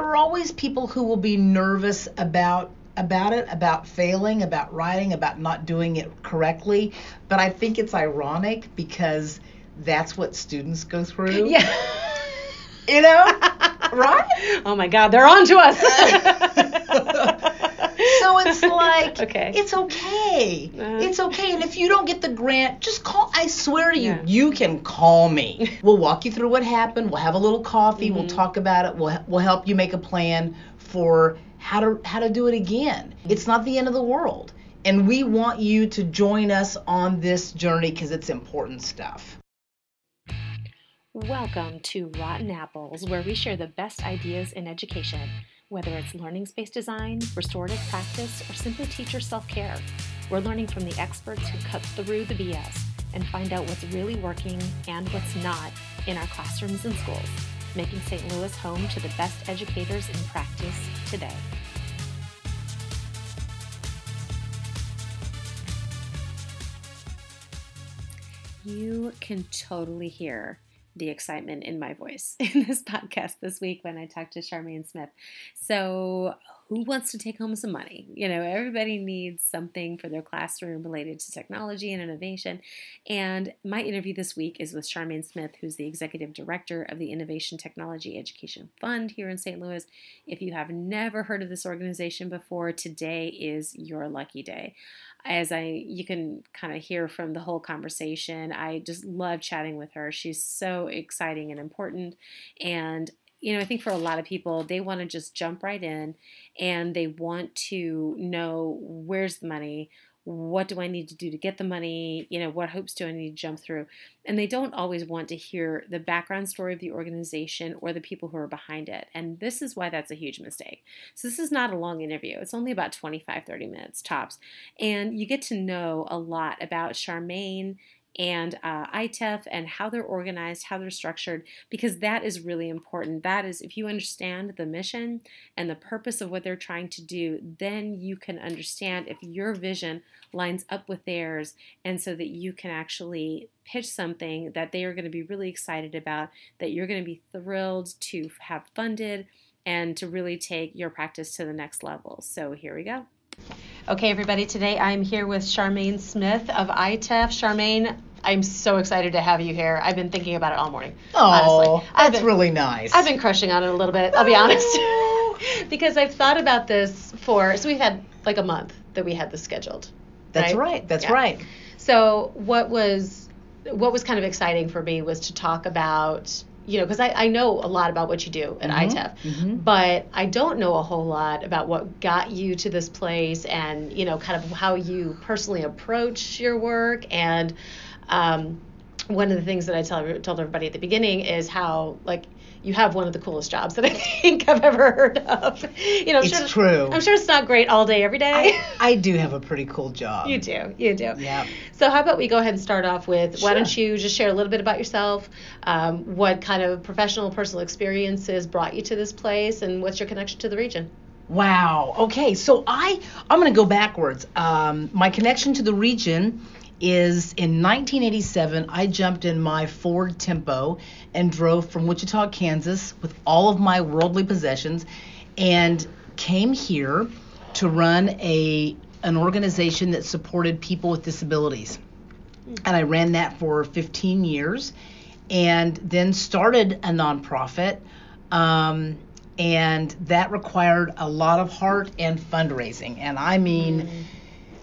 there are always people who will be nervous about about it, about failing, about writing, about not doing it correctly. But I think it's ironic because that's what students go through. Yeah. You know? right? Oh my God, they're on to us. so it's like Okay. it's okay. Uh-huh. It's okay. And if you don't get the grant, just call I swear to you, Yeah. you can call me. We'll walk you through what happened. We'll have a little coffee. We'll Mm-hmm. talk about it. We'll we'll help you make a plan for how to how to do it again. It's not the end of the world. And we want you to join us on this journey because it's important stuff. Welcome to Rotten Apples, where we share the best ideas in education, whether it's learning space design, restorative practice, or simply teacher self care. We're learning from the experts who cut through the BS and find out what's really working and what's not in our classrooms and schools, making St. Louis home to the best educators in practice today. You can totally hear the excitement in my voice in this podcast this week when I talked to Charmaine Smith. So, who wants to take home some money? You know, everybody needs something for their classroom related to technology and innovation. And my interview this week is with Charmaine Smith, who's the executive director of the Innovation Technology Education Fund here in St. Louis. If you have never heard of this organization before, today is your lucky day as I you can kind of hear from the whole conversation, I just love chatting with her. She's so exciting and important and you know, I think for a lot of people, they want to just jump right in and they want to know where's the money, what do I need to do to get the money, you know, what hopes do I need to jump through? And they don't always want to hear the background story of the organization or the people who are behind it. And this is why that's a huge mistake. So this is not a long interview. It's only about 25, 30 minutes tops. And you get to know a lot about Charmaine and uh, ITEF and how they're organized, how they're structured, because that is really important. That is, if you understand the mission and the purpose of what they're trying to do, then you can understand if your vision lines up with theirs, and so that you can actually pitch something that they are going to be really excited about, that you're going to be thrilled to have funded, and to really take your practice to the next level. So here we go. Okay, everybody, today I'm here with Charmaine Smith of ITEF. Charmaine, I'm so excited to have you here. I've been thinking about it all morning. Oh, that's been, really nice. I've been crushing on it a little bit, I'll be honest. because I've thought about this for, so we've had like a month that we had this scheduled. That's right? right. That's Yeah. right. So what was what was kind of exciting for me was to talk about you know because I, I know a lot about what you do at Mhm, ITEF, mhm. but I don't know a whole lot about what got you to this place and you know kind of how you personally approach your work and um, one of the things that I tell told everybody at the beginning is how like you have one of the coolest jobs that I think I've ever heard of. You know, I'm It's sure, true. I'm sure it's not great all day every day. I, I do have a pretty cool job. You do, you do. Yeah. So how about we go ahead and start off with sure. why don't you just share a little bit about yourself, um, what kind of professional, personal experiences brought you to this place, and what's your connection to the region? Wow. Okay. So I I'm going to go backwards. Um, my connection to the region is in 1987. I jumped in my Ford Tempo and drove from Wichita, Kansas, with all of my worldly possessions, and came here to run a an organization that supported people with disabilities. And I ran that for 15 years, and then started a nonprofit. Um, and that required a lot of heart and fundraising. And I mean,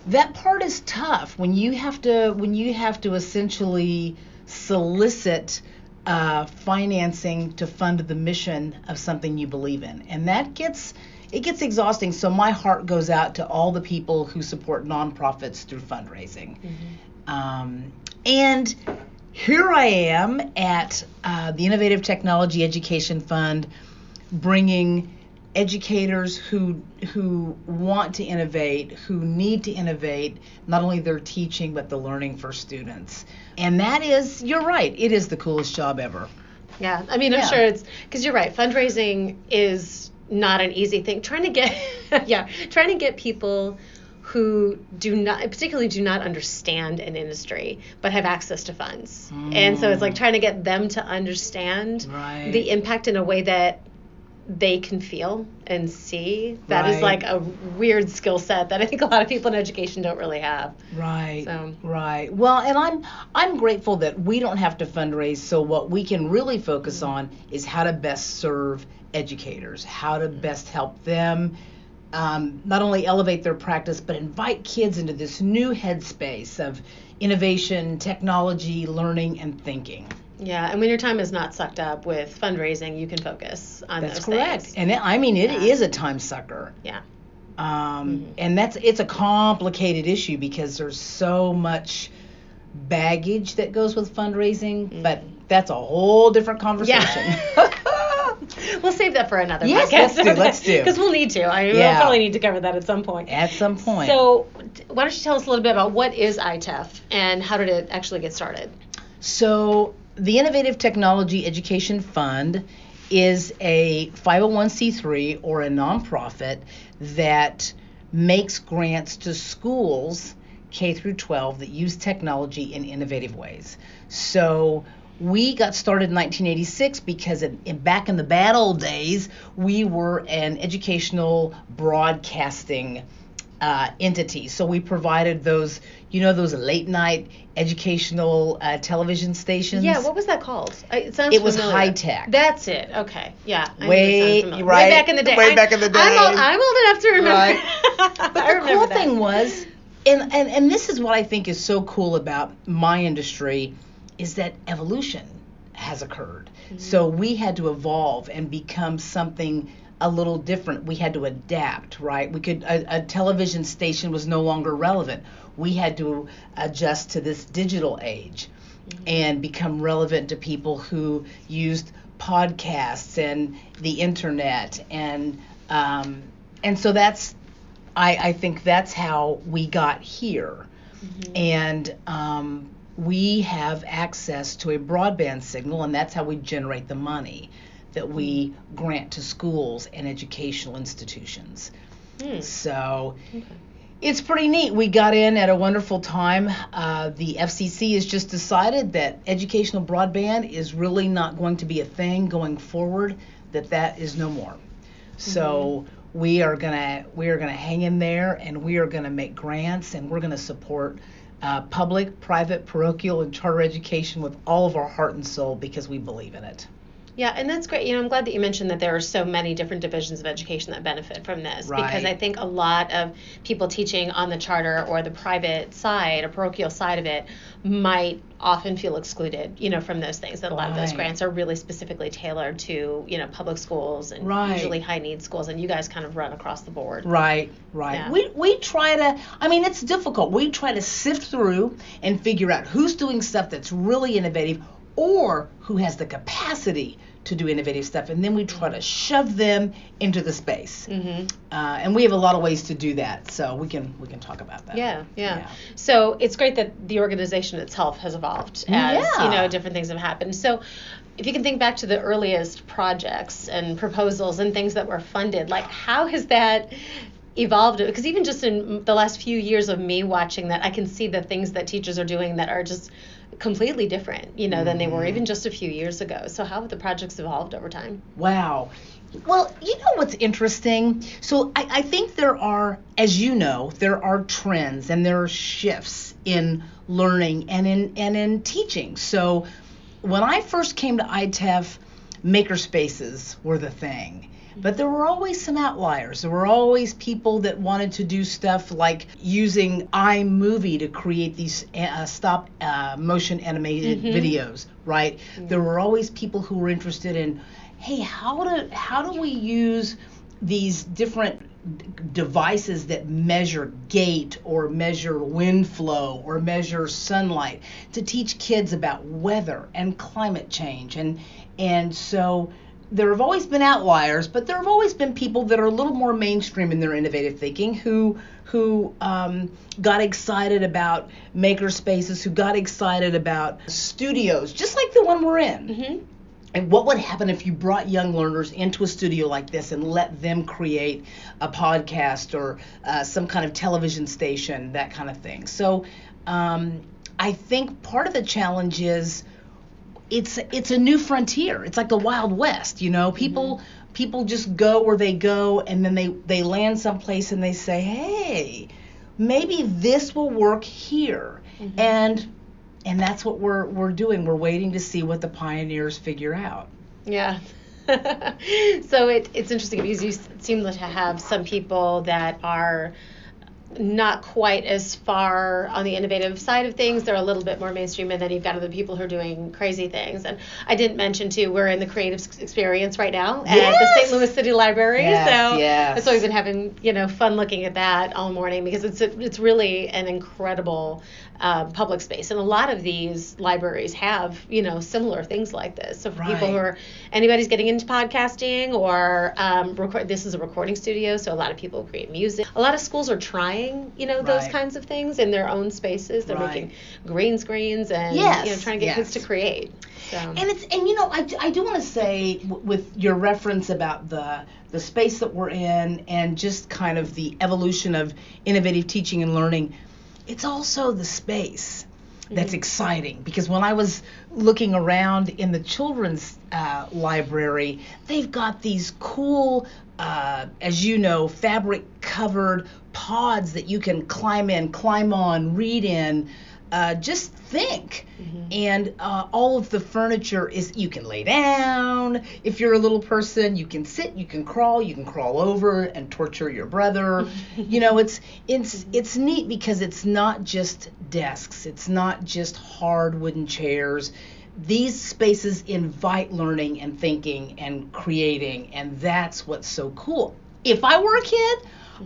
that part is tough when you have to when you have to essentially solicit uh, financing to fund the mission of something you believe in, and that gets it gets exhausting. So my heart goes out to all the people who support nonprofits through fundraising. Um, and here I am at uh, the Innovative Technology Education Fund, bringing educators who who want to innovate, who need to innovate, not only their teaching but the learning for students. And that is, you're right, it is the coolest job ever. Yeah, I mean, I'm Yeah. sure it's because you're right. Fundraising is not an easy thing. Trying to get, yeah, trying to get people who do not, particularly do not understand an industry, but have access to funds. And so it's like hmm. trying to get them to understand Right. the impact in a way that they can feel and see. That is Right. like a weird skill set that I think a lot of people in education don't really have. Right. So- Right. Well, and I'm I'm grateful that we don't have to fundraise. So what we can really focus on is how to best serve educators, how to best help them. Um, not only elevate their practice, but invite kids into this new headspace of innovation, technology, learning, and thinking. Yeah, and when your time is not sucked up with fundraising, you can focus on That's those correct. things. And it, I mean, it is Yeah. a time sucker. Yeah. Um, And that's it's a complicated issue because there's so much baggage that goes with fundraising, but that's a whole different conversation. we'll save that for another Yes, podcast. let's do, let's do. Because we'll need to. I Yeah. we'll probably need to cover that at some point. At some point. So, why don't you tell us a little bit about what is ITEF and how did it actually get started? So, the Innovative Technology Education Fund is a 501c3 or a nonprofit that makes grants to schools K through 12 that use technology in innovative ways. So, we got started in 1986 because in, in, back in the bad old days, we were an educational broadcasting uh, entity. So we provided those, you know, those late night educational uh, television stations. Yeah, what was that called? It sounds It was high tech. That's it. Okay. Yeah. I Way- familiar. right, Way back in the day. way back in the I'm old, day. I'm old enough to remember. Right. But the cool that. thing was, and, and and this is what I think is so cool about my industry, is that evolution has occurred. Mm-hmm. So we had to evolve and become something a little different. We had to adapt, right? We could a, a television station was no longer relevant. We had to adjust to this digital age Mm-hmm. and become relevant to people who used podcasts and the internet and um, and so that's I, I think that's how we got here and um, we have access to a broadband signal and that's how we generate the money that we grant to schools and educational institutions Hmm. so it's pretty neat. We got in at a wonderful time. Uh, the FCC has just decided that educational broadband is really not going to be a thing going forward. That that is no more. So we are gonna we are gonna hang in there, and we are gonna make grants, and we're gonna support uh, public, private, parochial, and charter education with all of our heart and soul because we believe in it. Yeah, and that's great. You know, I'm glad that you mentioned that there are so many different divisions of education that benefit from this because I think a lot of people teaching on the charter or the private side or parochial side of it might often feel excluded, you know, from those things. That a lot of those grants are really specifically tailored to, you know, public schools and Right. usually high need schools and you guys kind of run across the board. Right, right. Yeah. We we try to I mean it's difficult. We try to sift through and figure out who's doing stuff that's really innovative or who has the capacity to do innovative stuff and then we try to shove them into the space. Mm-hmm. Uh, and we have a lot of ways to do that. So we can we can talk about that. Yeah, yeah, Yeah. So it's great that the organization itself has evolved as Yeah. you know different things have happened. So if you can think back to the earliest projects and proposals and things that were funded, like how has that evolved? Because even just in the last few years of me watching that, I can see the things that teachers are doing that are just completely different, you know, than they were Mm-hmm. even just a few years ago. So how have the projects evolved over time? Wow. Well, you know what's interesting? So I, I think there are, as you know, there are trends and there are shifts in learning and in and in teaching. So when I first came to ITEF, makerspaces were the thing. But there were always some outliers. There were always people that wanted to do stuff like using iMovie to create these uh, stop uh, motion animated videos, right? There were always people who were interested in, hey, how do how do we use these different devices that measure gait or measure wind flow or measure sunlight to teach kids about weather and climate change and and so there have always been outliers, but there have always been people that are a little more mainstream in their innovative thinking who who um, got excited about maker spaces, who got excited about studios, just like the one we're in. Mm-hmm. And what would happen if you brought young learners into a studio like this and let them create a podcast or uh, some kind of television station, that kind of thing? So um, I think part of the challenge is it's it's a new frontier. It's like the Wild West, you know. People people just go where they go and then they they land someplace and they say hey maybe this will work here Mm-hmm. and and that's what we're we're doing we're waiting to see what the pioneers figure out Yeah. so it, it's interesting because you seem to have some people that are not quite as far on the innovative side of things. They're a little bit more mainstream, and then you've got other people who are doing crazy things. And I didn't mention too, we're in the creative experience right now at the St. Louis City Library. Yes, so yes. why we've been having you know fun looking at that all morning because it's a, it's really an incredible uh, public space, and a lot of these libraries have you know similar things like this. So for people who are anybody's getting into podcasting or um, record, this is a recording studio, so a lot of people create music. A lot of schools are trying you know those Right. kinds of things in their own spaces. They're Right. making green screens and Yes, you know trying to get kids to create. So. And it's and you know I, I do want to say with your reference about the the space that we're in and just kind of the evolution of innovative teaching and learning, it's also the space that's exciting because when I was looking around in the children's uh, library, they've got these cool, uh, as you know, fabric covered pods that you can climb in, climb on, read in. Uh, just think. And uh, all of the furniture is, you can lay down. If you're a little person, you can sit, you can crawl, you can crawl over and torture your brother. you know, it's it's it's neat because it's not just desks. It's not just hard wooden chairs. These spaces invite learning and thinking and creating, and that's what's so cool. If I were a kid,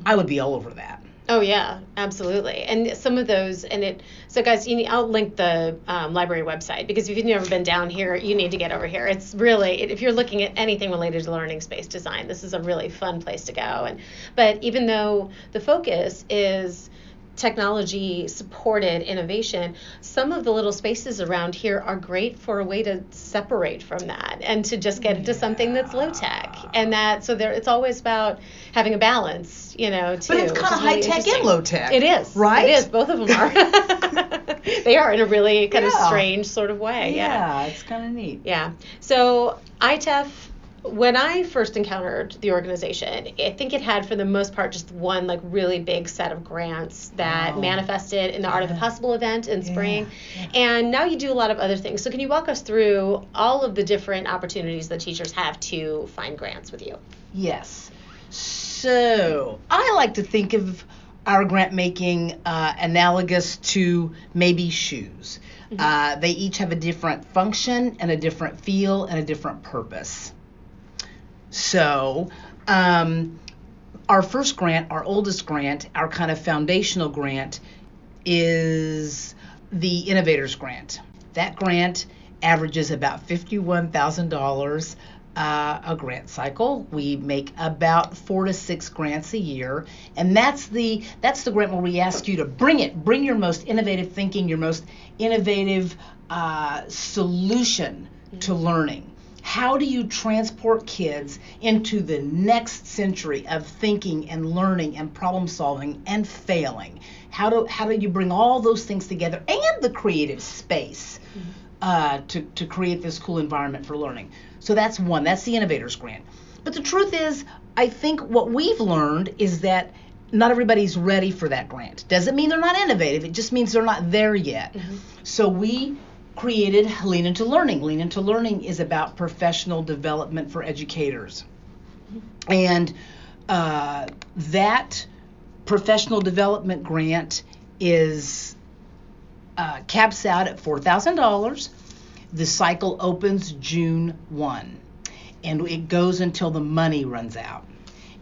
I would be all over that. Oh yeah, absolutely. And some of those, and it. So guys, you need, I'll link the um, library website because if you've never been down here, you need to get over here. It's really, if you're looking at anything related to learning space design, this is a really fun place to go. And but even though the focus is technology supported innovation, some of the little spaces around here are great for a way to separate from that and to just get into something that's low tech. And that so there it's always about having a balance, you know, too. But it's kind of really high tech and low tech. It is. Right? It is. Both of them are. they are in a really kind of strange sort of way. Yeah. Yeah, it's kind of neat. Yeah. So ITEF, when I first encountered the organization, I think it had for the most part just one like really big set of grants that Wow. manifested in the Art of the Possible event in spring. yeah. And now you do a lot of other things. So can you walk us through all of the different opportunities that teachers have to find grants with you? Yes. So I like to think of our grant making uh, analogous to maybe shoes. Uh, they each have a different function and a different feel and a different purpose. So, um, our first grant, our oldest grant, our kind of foundational grant, is the Innovators Grant. That grant averages about $51,000 uh, a grant cycle. We make about four to six grants a year, and that's the that's the grant where we ask you to bring it, bring your most innovative thinking, your most innovative uh, solution to learning. How do you transport kids into the next century of thinking and learning and problem solving and failing? How do how do you bring all those things together and the creative space uh, to to create this cool environment for learning? So that's one. That's the innovators grant. But the truth is, I think what we've learned is that not everybody's ready for that grant. Doesn't mean they're not innovative. It just means they're not there yet. So we created Lean Into Learning. Lean Into Learning is about professional development for educators. And uh, that professional development grant is uh, caps out at $4,000. The cycle opens June 1 and it goes until the money runs out.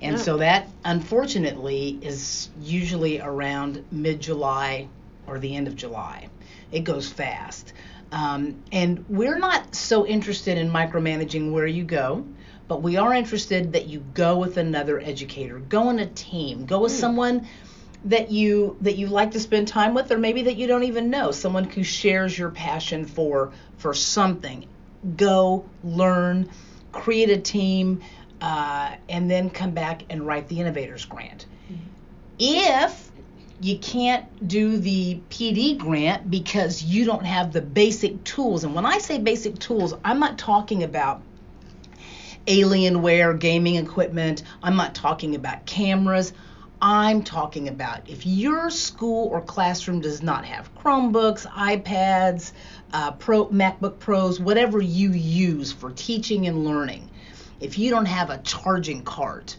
And Oh. so that unfortunately is usually around mid July or the end of July. It goes fast. Um, and we're not so interested in micromanaging where you go, but we are interested that you go with another educator, go in a team, go with someone that you that you like to spend time with or maybe that you don't even know someone who shares your passion for for something go learn create a team uh, and then come back and write the innovators grant if you can't do the PD grant because you don't have the basic tools and when I say basic tools I'm not talking about Alienware, gaming equipment. I'm not talking about cameras. I'm talking about if your school or classroom does not have Chromebooks, iPads, uh, Pro, MacBook Pros, whatever you use for teaching and learning, if you don't have a charging cart,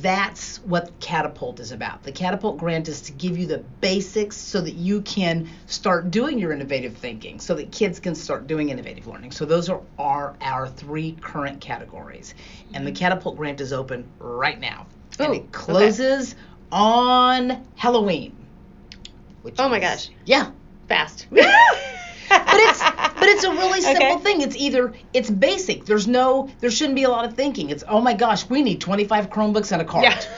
that's what Catapult is about. The Catapult grant is to give you the basics so that you can start doing your innovative thinking, so that kids can start doing innovative learning. So those are our, our three current categories. And the Catapult grant is open right now. And oh, it closes on Halloween. Which Oh my is- gosh. Yeah. Fast. but it's but it's a really simple Okay. thing. It's either it's basic. There's no there shouldn't be a lot of thinking. It's oh my gosh, we need 25 Chromebooks and a cart. Yeah.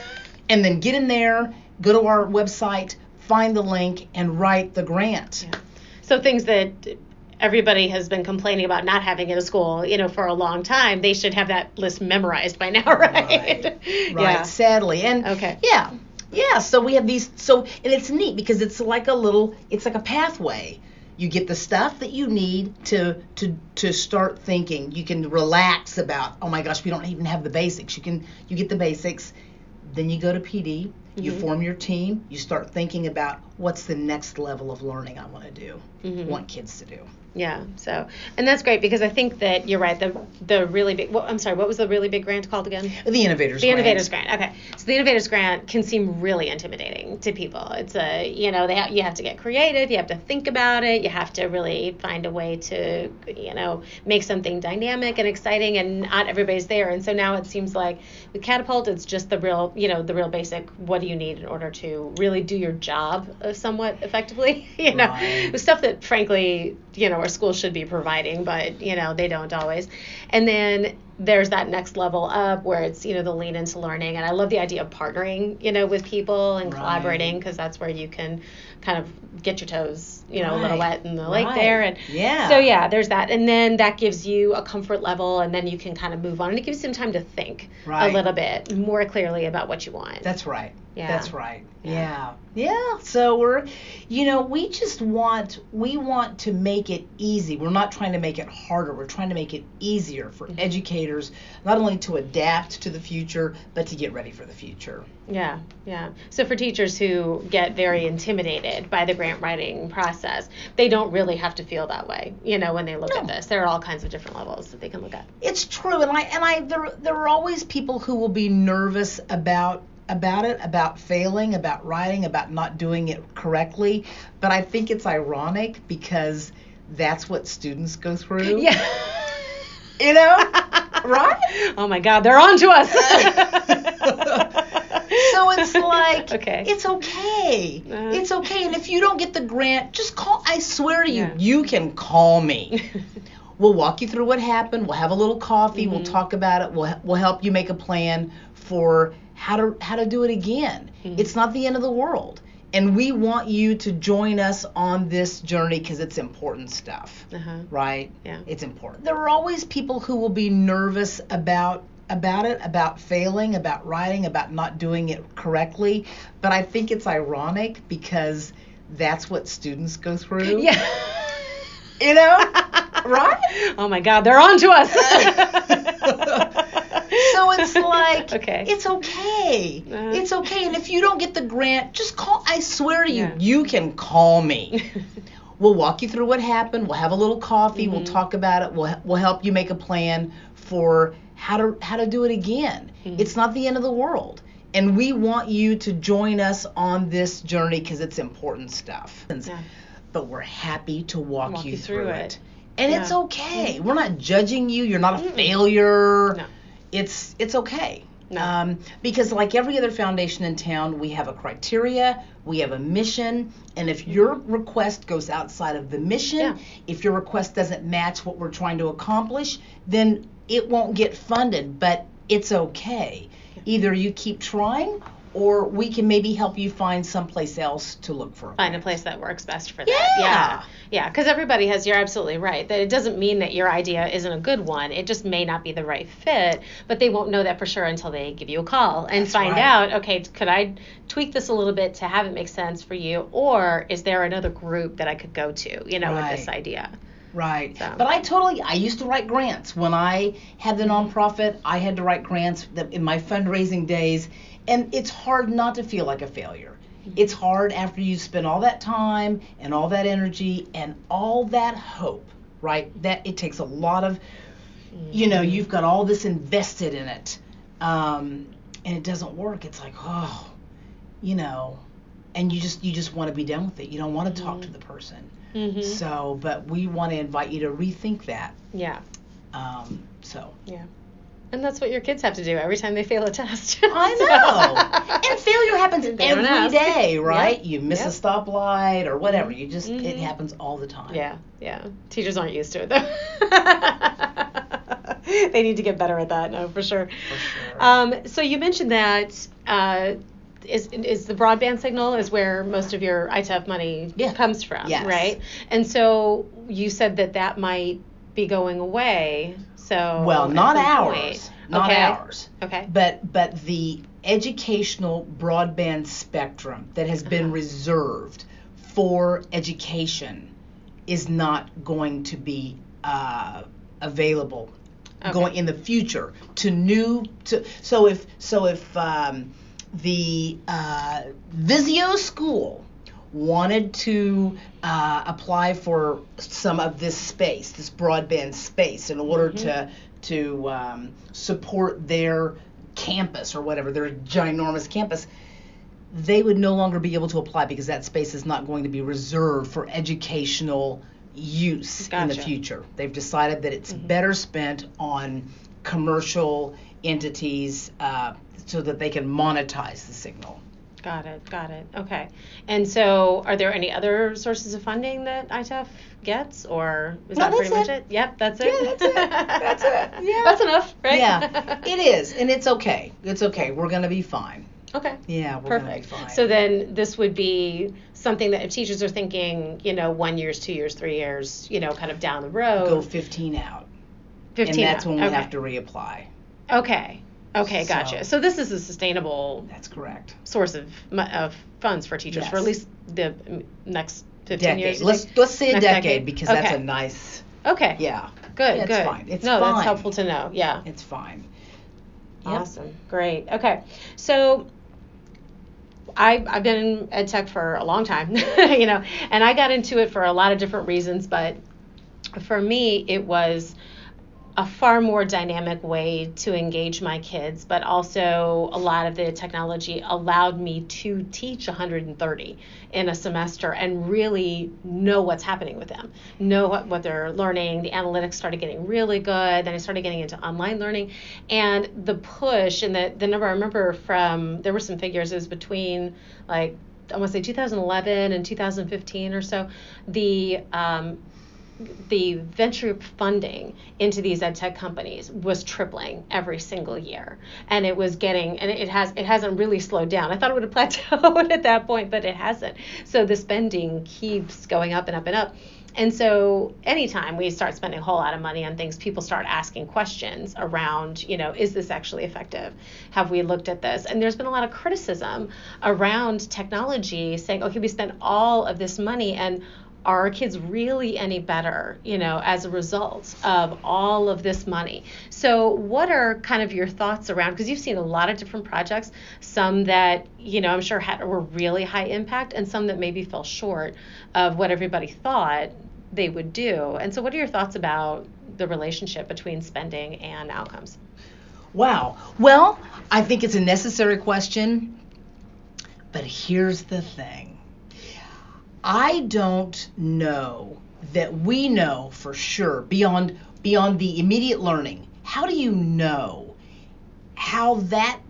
And then get in there, go to our website, find the link and write the grant. So things that everybody has been complaining about not having it in a school, you know, for a long time, they should have that list memorized by now, right? Right. Right, Yeah. sadly. And Okay. yeah. Yeah, so we have these so and it's neat because it's like a little it's like a pathway. You get the stuff that you need to to to start thinking. You can relax about, oh my gosh, we don't even have the basics. You can you get the basics, then you go to PD, you Mhm. form your team, you start thinking about what's the next level of learning I want to do, Mhm. want kids to do. Yeah. So, and that's great because I think that you're right. The the really big. Well, I'm sorry. What was the really big grant called again? The innovators The grant. Innovators Grant. Okay, so the Innovators Grant can seem really intimidating to people. It's a you know they ha- you have to get creative, you have to think about it, you have to really find a way to you know make something dynamic and exciting, and not everybody's there. And so now it seems like with Catapult, it's just the real you know the real basic. What do you need in order to really do your job uh, somewhat effectively? you know, Right. the stuff that frankly you know our schools should be providing, but you know they don't always. And then there's that next level up where it's you know the lean into learning and i love the idea of partnering you know with people and Right. collaborating because that's where you can kind of get your toes you know a little wet in the lake Right. there and Yeah. so yeah there's that and then that gives you a comfort level and then you can kind of move on and it gives you some time to think Right. a little bit more clearly about what you want That's right. Yeah. That's right. Yeah. Yeah. Yeah. So we're, you know, we just want we want to make it easy. We're not trying to make it harder. We're trying to make it easier for Mm-hmm. educators not only to adapt to the future, but to get ready for the future. Yeah, yeah. So for teachers who get very intimidated by the grant writing process, they don't really have to feel that way, you know, when they look at this. There are all kinds of different levels that they can look at. It's true, and I and I there there are always people who will be nervous about about it, about failing, about writing, about not doing it correctly. But I think it's ironic because that's what students go through. Yeah. You know, right? Oh my God, they're on to us. so it's like Okay. it's okay Uh-huh. it's okay and if you don't get the grant just call i swear to you Yeah. you can call me we'll walk you through what happened we'll have a little coffee we'll Mm-hmm. talk about it we'll, we'll help you make a plan for how to how to do it again Mm-hmm. it's not the end of the world and we want you to join us on this journey because it's important stuff uh-huh. right? Yeah. It's important. There are always people who will be nervous about about it, about failing, about writing, about not doing it correctly. But I think it's ironic because that's what students go through. Yeah. You know? right? Oh my God, they're on to us. So it's like Okay. it's okay. Uh-huh. It's okay. And if you don't get the grant, just call I swear to you, Yeah. you can call me. We'll walk you through what happened. We'll have a little coffee. We'll Mm-hmm. talk about it. We'll we'll help you make a plan for how to how to do it again. Mm-hmm. It's not the end of the world. And we want you to join us on this journey because it's important stuff. Yeah. But we're happy to walk, Walk you, you through, through it. it. And Yeah. it's okay. We're not judging you. You're not a failure. No. It's it's okay. No. Um, because like every other foundation in town, we have a criteria, we have a mission, and if your request goes outside of the mission. Yeah. if your request doesn't match what we're trying to accomplish, then it won't get funded. But it's okay. Either you keep trying, or we can maybe help you find someplace else to look for. Find a place that works best for that. Yeah. Yeah. Yeah. Because everybody has, you're absolutely right. That it doesn't mean that your idea isn't a good one. It just may not be the right fit, but they won't know that for sure until they give you a call and That's find right. out, okay, could I tweak this a little bit to have it make sense for you? Or is there another group that I could go to, you know, with this idea? Right. So. But I totally, I used to write grants. When I had the nonprofit, I had to write grants that in my fundraising days, and it's hard not to feel like a failure. It's hard after you spend all that time and all that energy and all that hope, right? That it takes a lot of, you know, you've got all this invested in it, um, and it doesn't work. It's like, oh, you know, and you just you just want to be done with it. You don't want to talk to the person. Mhm. So, but we want to invite you to rethink that. Yeah. Um, so Yeah. And that's what your kids have to do every time they fail a test. I know, and failure happens every day, right? Yep. You miss Yep. a stoplight or whatever. You just it Mhm. happens all the time. Yeah, yeah. Teachers aren't used to it though. they need to get better at that, no, for sure. For sure. Um, so you mentioned that uh, is is the broadband signal is where most of your ITEF money Yeah. comes from, Yes. right? And so you said that that might be going away. So well, not ours, not okay. ours. Okay. But but the educational broadband spectrum that has been Uh-huh. reserved for education is not going to be uh, available Okay. going in the future to new to so if so if um, the uh, Vizio school wanted to uh, apply for some of this space, this broadband space, in order to to um, support their campus or whatever, their ginormous campus, they would no longer be able to apply because that space is not going to be reserved for educational use in the future. They've decided that it's better spent on commercial entities uh, so that they can monetize the signal. Got it. Got it. Okay. And so, are there any other sources of funding that ITEF gets, or is No, that pretty that's much it. it? Yep, that's it. Yeah, that's it. That's it. Yeah. That's enough, right? Yeah, it is, and it's okay. It's okay. We're gonna be fine. okay. Yeah, we're gonna be Perfect. fine. So then this would be something that if teachers are thinking, you know, one years, two years, three years, you know, kind of down the road. go 15 out, 15 and that's out. when we okay. have to reapply. Okay. Okay, gotcha. So- So this is a sustainable That's correct. source of of funds for teachers for at least the mm, next 15 Decade. years. Let's let's say a decade, decade? because that's a nice. Okay. Yeah. Good. Yeah, it's good. fine. It's no, fine. that's helpful to know. Yeah. It's fine. Yep. Awesome. Great. Okay. So I, I've been in ed tech for a long time, you know, and I got into it for a lot of different reasons, but for me, it was a far more dynamic way to engage my kids, but also a lot of the technology allowed me to teach 130 in a semester and really know what's happening with them, know what, what they're learning. The analytics started getting really good. Then I started getting into online learning. And the push and the, the number I remember from, there were some figures, it was between like, I want to say 2011 and 2015 or so, the um, the venture funding into these ed tech companies was tripling every single year. And it was getting and it has it hasn't really slowed down. I thought it would have plateaued at that point but it hasn't. So the spending keeps going up and up and up. And so anytime we start spending a whole lot of money on things people start asking questions around you know is this actually effective? Have we looked at this? And there's been a lot of criticism around technology saying okay we spent all of this money and are our kids really any better, you know, as a result of all of this money? So, what are kind of your thoughts around? Because you've seen a lot of different projects, some that you know I'm sure had were really high impact, and some that maybe fell short of what everybody thought they would do. And so, what are your thoughts about the relationship between spending and outcomes? Wow. Well, I think it's a necessary question, but here's the thing. I don't know that we know for sure beyond beyond the immediate learning. How do you know how that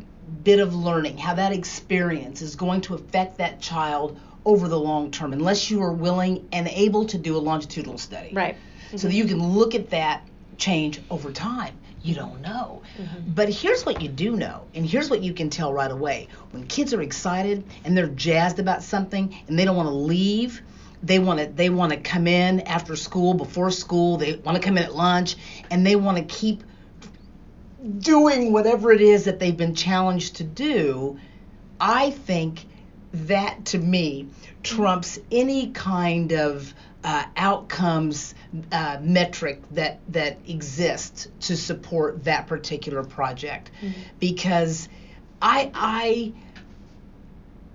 bit of learning, how that experience is going to affect that child over the long term unless you are willing and able to do a longitudinal study? Right. so that you can look at that change over time. You don't know. Mm-hmm. But here's what you do know, and here's what you can tell right away. When kids are excited and they're jazzed about something and they don't want to leave, they want to they want to come in after school, before school, they want to come in at lunch, and they want to keep doing whatever it is that they've been challenged to do. I think that to me trumps any kind of uh, outcomes uh, metric that that exists to support that particular project because I I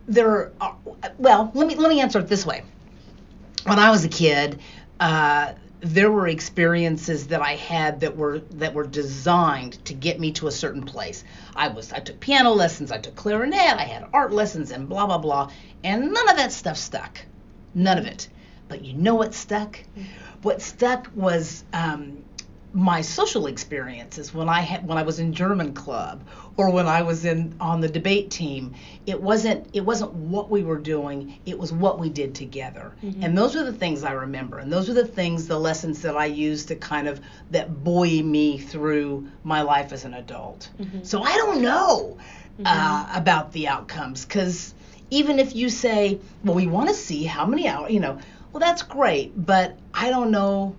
there are, well let me let me answer it this way when I was a kid uh, there were experiences that I had that were that were designed to get me to a certain place. I was I took piano lessons, I took clarinet, I had art lessons and blah blah blah, and none of that stuff stuck. None of it. But you know what stuck? What stuck was um, my social experiences when I had when I was in German club or when I was in on the debate team. It wasn't it wasn't what we were doing, it was what we did together. And those are the things I remember. And those are the things the lessons that I used to kind of that buoy me through my life as an adult. So I don't know uh, about the outcomes cuz even if you say, well, we want to see how many hours, you know, well, that's great, but I don't know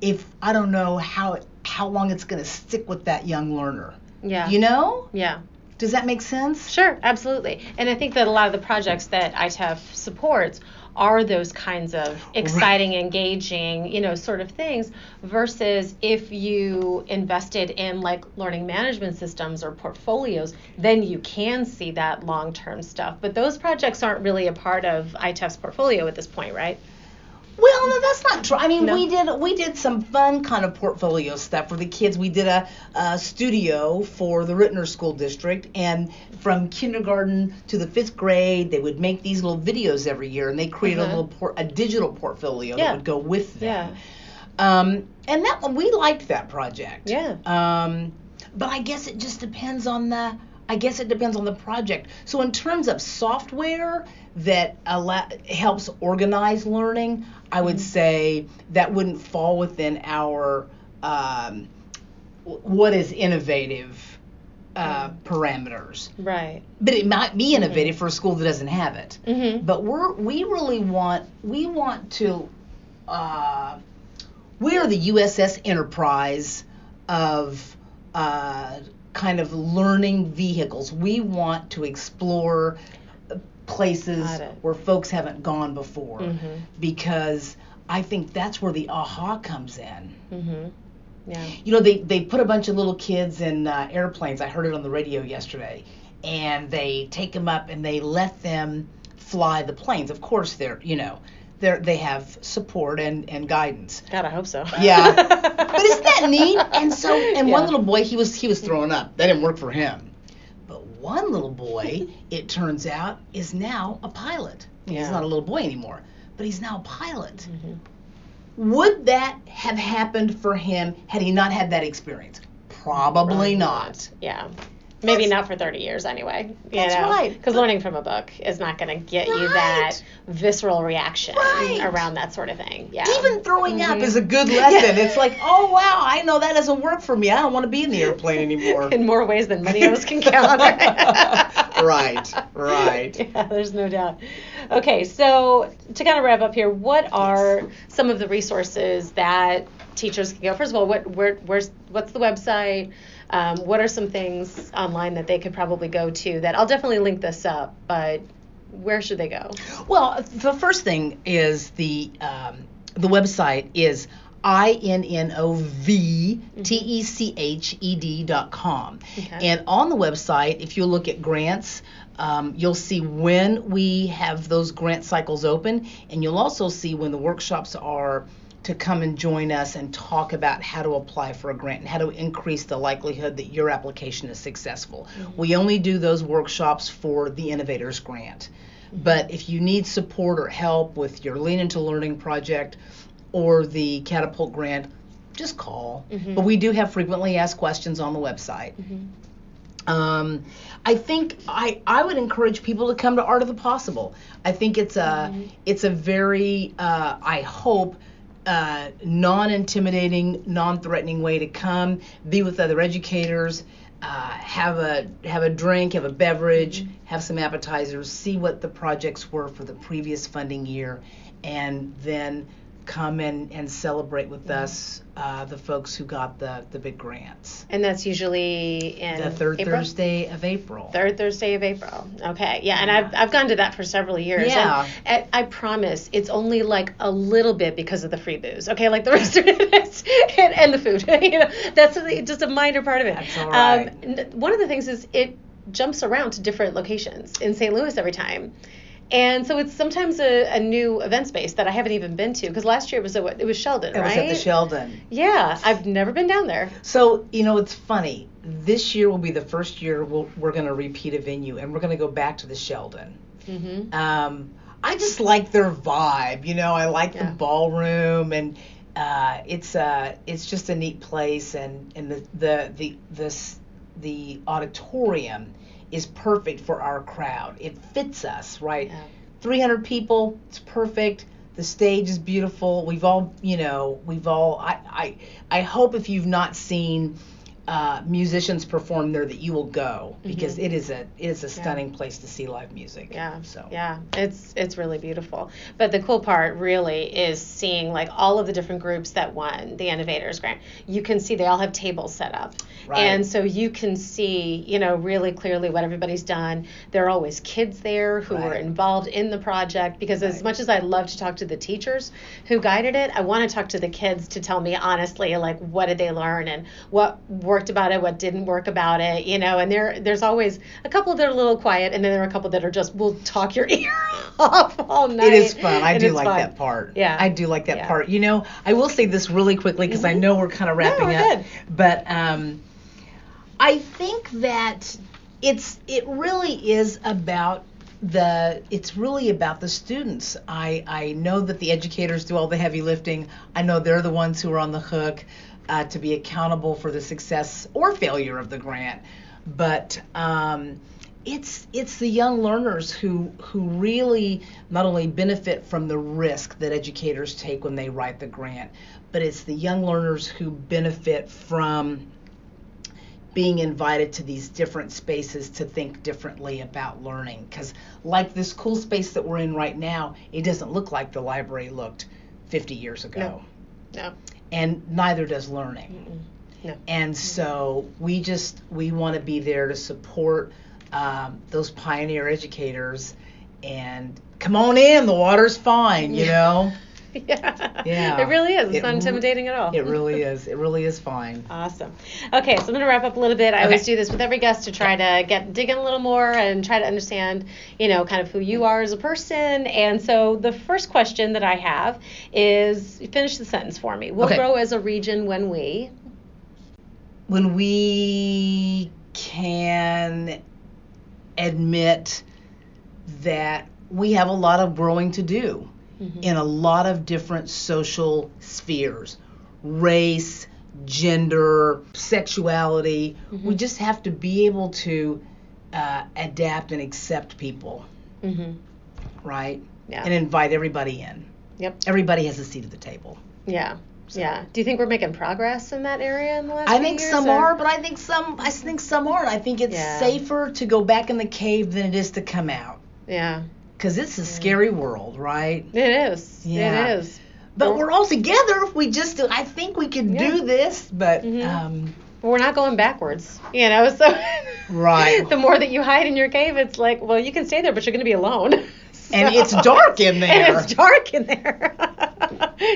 if I don't know how how long it's going to stick with that young learner. Yeah. You know? Yeah. Does that make sense? Sure, absolutely. And I think that a lot of the projects that ITEF supports are those kinds of exciting, engaging, you know, sort of things versus if you invested in like learning management systems or portfolios, then you can see that long-term stuff. But those projects aren't really a part of ITEF's portfolio at this point, right? Well, no, that's not true. I mean, No. we did we did some fun kind of portfolio stuff for the kids. We did a, a studio for the Ritenour School District, and from kindergarten to the fifth grade, they would make these little videos every year, and they created Uh-huh. a little por- a digital portfolio Yeah. that would go with them. Yeah. Um, and that one, we liked that project. Yeah. Um, but I guess it just depends on the. I guess it depends on the project. So in terms of software that allow, helps organize learning, I would say that wouldn't fall within our um, what is innovative uh, parameters. Right. But it might be innovative for a school that doesn't have it Mm-hmm. but we're we really want we want to uh, we are the USS Enterprise of uh, kind of learning vehicles. We want to explore places where folks haven't gone before Mhm. because I think that's where the aha comes in. Mm-hmm. Yeah. You know, they, they put a bunch of little kids in uh, airplanes. I heard it on the radio yesterday. And they take them up and they let them fly the planes. Of course, they're, you know, they're, they have support and, and guidance. God, I hope so. Yeah. But isn't that neat? And so, and one little boy, he was he was throwing up. That didn't work for him. But one little boy, it turns out, is now a pilot. Yeah. He's not a little boy anymore, but he's now a pilot. Mhm. Would that have happened for him had he not had that experience? Probably not. Yeah. Maybe That's- not for 30 years anyway. You That's know? right. Because learning from a book is not going to get you that visceral reaction Right. around that sort of thing. Yeah. Even throwing up Mhm. is a good lesson. It's like, oh wow, I know that doesn't work for me. I don't want to be in the airplane anymore. in more ways than many of us can count. right, right. Yeah, there's no doubt. Okay, so to kind of wrap up here, what are some of the resources that teachers can go? First of all, what where where's what's the website? Um, what are some things online that they could probably go to? That I'll definitely link this up, but where should they go? Well, the first thing is the um, the website is i n n o v t e c h e d dot com, Okay. and on the website, if you look at grants. Um, you'll see when we have those grant cycles open, and you'll also see when the workshops are to come and join us and talk about how to apply for a grant and how to increase the likelihood that your application is successful. Mm-hmm. We only do those workshops for the Innovators Grant. Mm-hmm. But if you need support or help with your Lean into Learning project or the Catapult Grant, just call. Mm-hmm. But we do have frequently asked questions on the website. Um, I think I, I would encourage people to come to Art of the Possible. I think it's a it's a very uh, I hope uh, non-intimidating, non-threatening way to come, be with other educators, uh, have a have a drink, have a beverage, have some appetizers, see what the projects were for the previous funding year, and then come and, and celebrate with us uh, the folks who got the, the big grants. And that's usually in The third April? Thursday of April. Third Thursday of April. Okay. Yeah, and I've, I've gone to that for several years. Yeah. And I, I promise it's only like a little bit because of the free booze. Okay, like the rest of it is, and, and the food. you know, that's just a minor part of it. That's all right. Um, one of the things is it jumps around to different locations in St. Louis every time. And so it's sometimes a, a new event space that I haven't even been to because last year it was a, it was Sheldon, It was at the Sheldon. Yeah, I've never been down there. So, you know, it's funny. This year will be the first year we'll, we're going to repeat a venue, and we're going to go back to the Sheldon. Mm-hmm. Um, I just like their vibe. You know, I like Yeah. the ballroom, and uh, it's uh, it's just a neat place, and and the the the this the auditorium is perfect for our crowd. It fits us right. Yeah. 300 people, it's perfect. The stage is beautiful. We've all, you know, we've all. I I I hope if you've not seen uh, musicians perform there that you will go because it is a it is a stunning place to see live music. Mm-hmm. Yeah. So Yeah, it's it's really beautiful. But the cool part really is seeing like all of the different groups that won the Innovators Grant. You can see they all have tables set up. Right. And so you can see, you know, really clearly what everybody's done. There are always kids there who were Right. involved in the project because as much as I'd love to talk to the teachers who guided it, I want to talk to the kids to tell me honestly like what did they learn and what worked about it, what didn't work about it, you know, and there there's always a couple that are a little quiet and then there are a couple that are just will talk your ear off all night. It is fun. I and do like fun. that part. Yeah. I do like that Yeah. Mm-hmm. part. You know, I will say this really quickly because I know we're kind of wrapping we're up. good. But um, I think that it's it really is about the it's really about the students. I I know that the educators do all the heavy lifting. I know they're the ones who are on the hook uh, to be accountable for the success or failure of the grant. But um, it's it's the young learners who who really not only benefit from the risk that educators take when they write the grant, but it's the young learners who benefit from being invited to these different spaces to think differently about learning because like this cool space that we're in right now it doesn't look like the library looked 50 years ago No. And neither does learning. No. and so we just we want to be there to support um, those pioneer educators and come on in the water's fine you know Yeah. Yeah. It really is. It's It not re- intimidating at all. it really is it really is fine Awesome. Okay, so I'm going to wrap up a little bit. I always do this with every guest to try to get dig in a little more and try to understand, you know, kind of who you are as a person. And so the first question that I have is finish the sentence for me. We'll Okay. grow as a region when we. when we can admit that we have a lot of growing to do in a lot of different social spheres race, gender, sexuality. We just have to be able to uh, adapt and accept people, Mm-hmm. right? Yeah. And invite everybody in. Yep. Everybody has a seat at the table. Yeah. Yeah. Do you think we're making progress in that area in the last I think years, some or- are, but I think some I think some aren't. I think it's Yeah. safer to go back in the cave than it is to come out. Yeah. Because it's a scary world, right? It is. Yeah. It is. But Well- we're all together. We just, I think we can Yeah. do this. But, Mhm. um, But we're not going backwards, you know. So Right. the more that you hide in your cave, it's like, well, you can stay there, but you're going to be alone. And it's dark in there. And it's dark in there.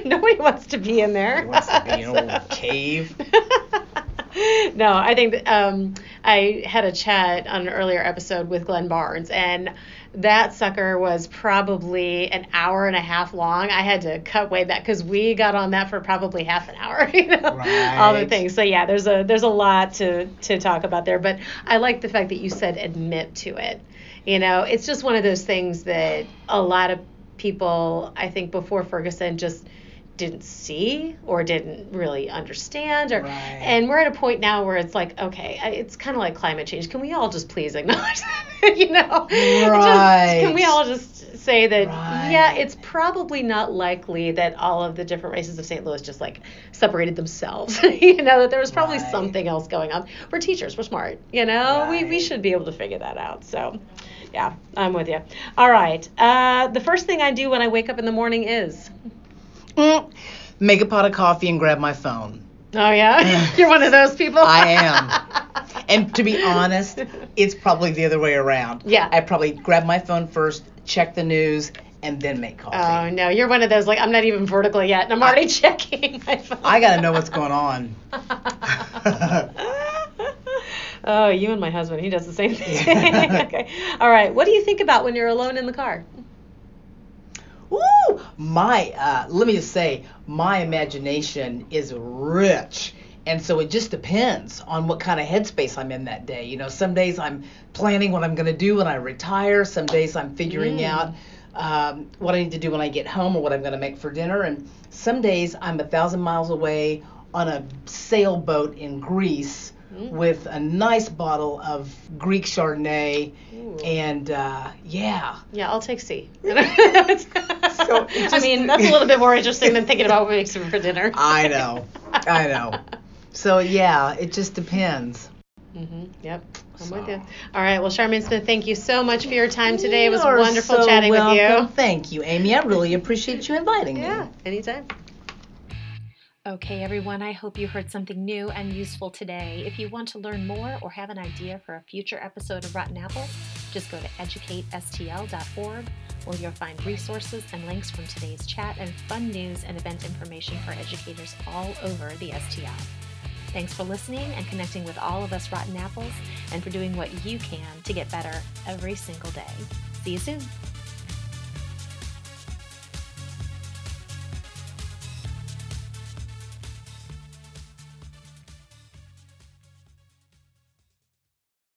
Nobody wants to be in there. Who wants to be in a old cave? no, I think that, um, I had a chat on an earlier episode with Glenn Barnes, and that sucker was probably an hour and a half long. I had to cut way back because we got on that for probably half an hour. You know, all the things. So yeah, there's a there's a lot to to talk about there, but I like the fact that you said admit to it. You know, it's just one of those things that a lot of people, I think, before Ferguson just didn't see or didn't really understand or Right. and we're at a point now where it's like okay it's kind of like climate change. Can we all just please acknowledge that you know? Just- can we all just say that yeah it's probably not likely that all of the different races of St. Louis just like separated themselves you know that there was probably Right. something else going on. We're teachers we're smart you know? We, we should be able to figure that out so yeah i'm with you all right uh, the first thing i do when i wake up in the morning is Mm, make a pot of coffee and grab my phone. Oh yeah, you're one of those people. I am. And to be honest, it's probably the other way around. Yeah. I probably grab my phone first, check the news, and then make coffee. Oh no, you're one of those like I'm not even vertical yet, and I'm already checking my phone. I gotta know what's going on. oh, you and my husband, he does the same thing. okay. All right. What do you think about when you're alone in the car? Ooh, my, uh, let me just say, my imagination is rich. And so it just depends on what kind of headspace I'm in that day. You know, some days I'm planning what I'm going to do when I retire. Some days I'm figuring Mm. out um, what I need to do when I get home or what I'm going to make for dinner. And some days I'm a thousand miles away on a sailboat in Greece Mm. with a nice bottle of Greek Chardonnay. Ooh. And uh, yeah, Yeah, I'll take C. So, I mean, that's a little bit more interesting than thinking about what makes for dinner. I know. I know. So yeah, it just depends. hmm Yep, I'm So. with you. All right, well, Charmaine Smith, thank you so much for your time today. It was wonderful so chatting welcome. with you. Thank you, Amy. I really appreciate you inviting me. Yeah, anytime. Okay, everyone, I hope you heard something new and useful today. If you want to learn more or have an idea for a future episode of Rotten Apple, just go to educatestl.org where you'll find resources and links from today's chat and fun news and event information for educators all over the STL. Thanks for listening and connecting with all of us Rotten Apples and for doing what you can to get better every single day. See you soon.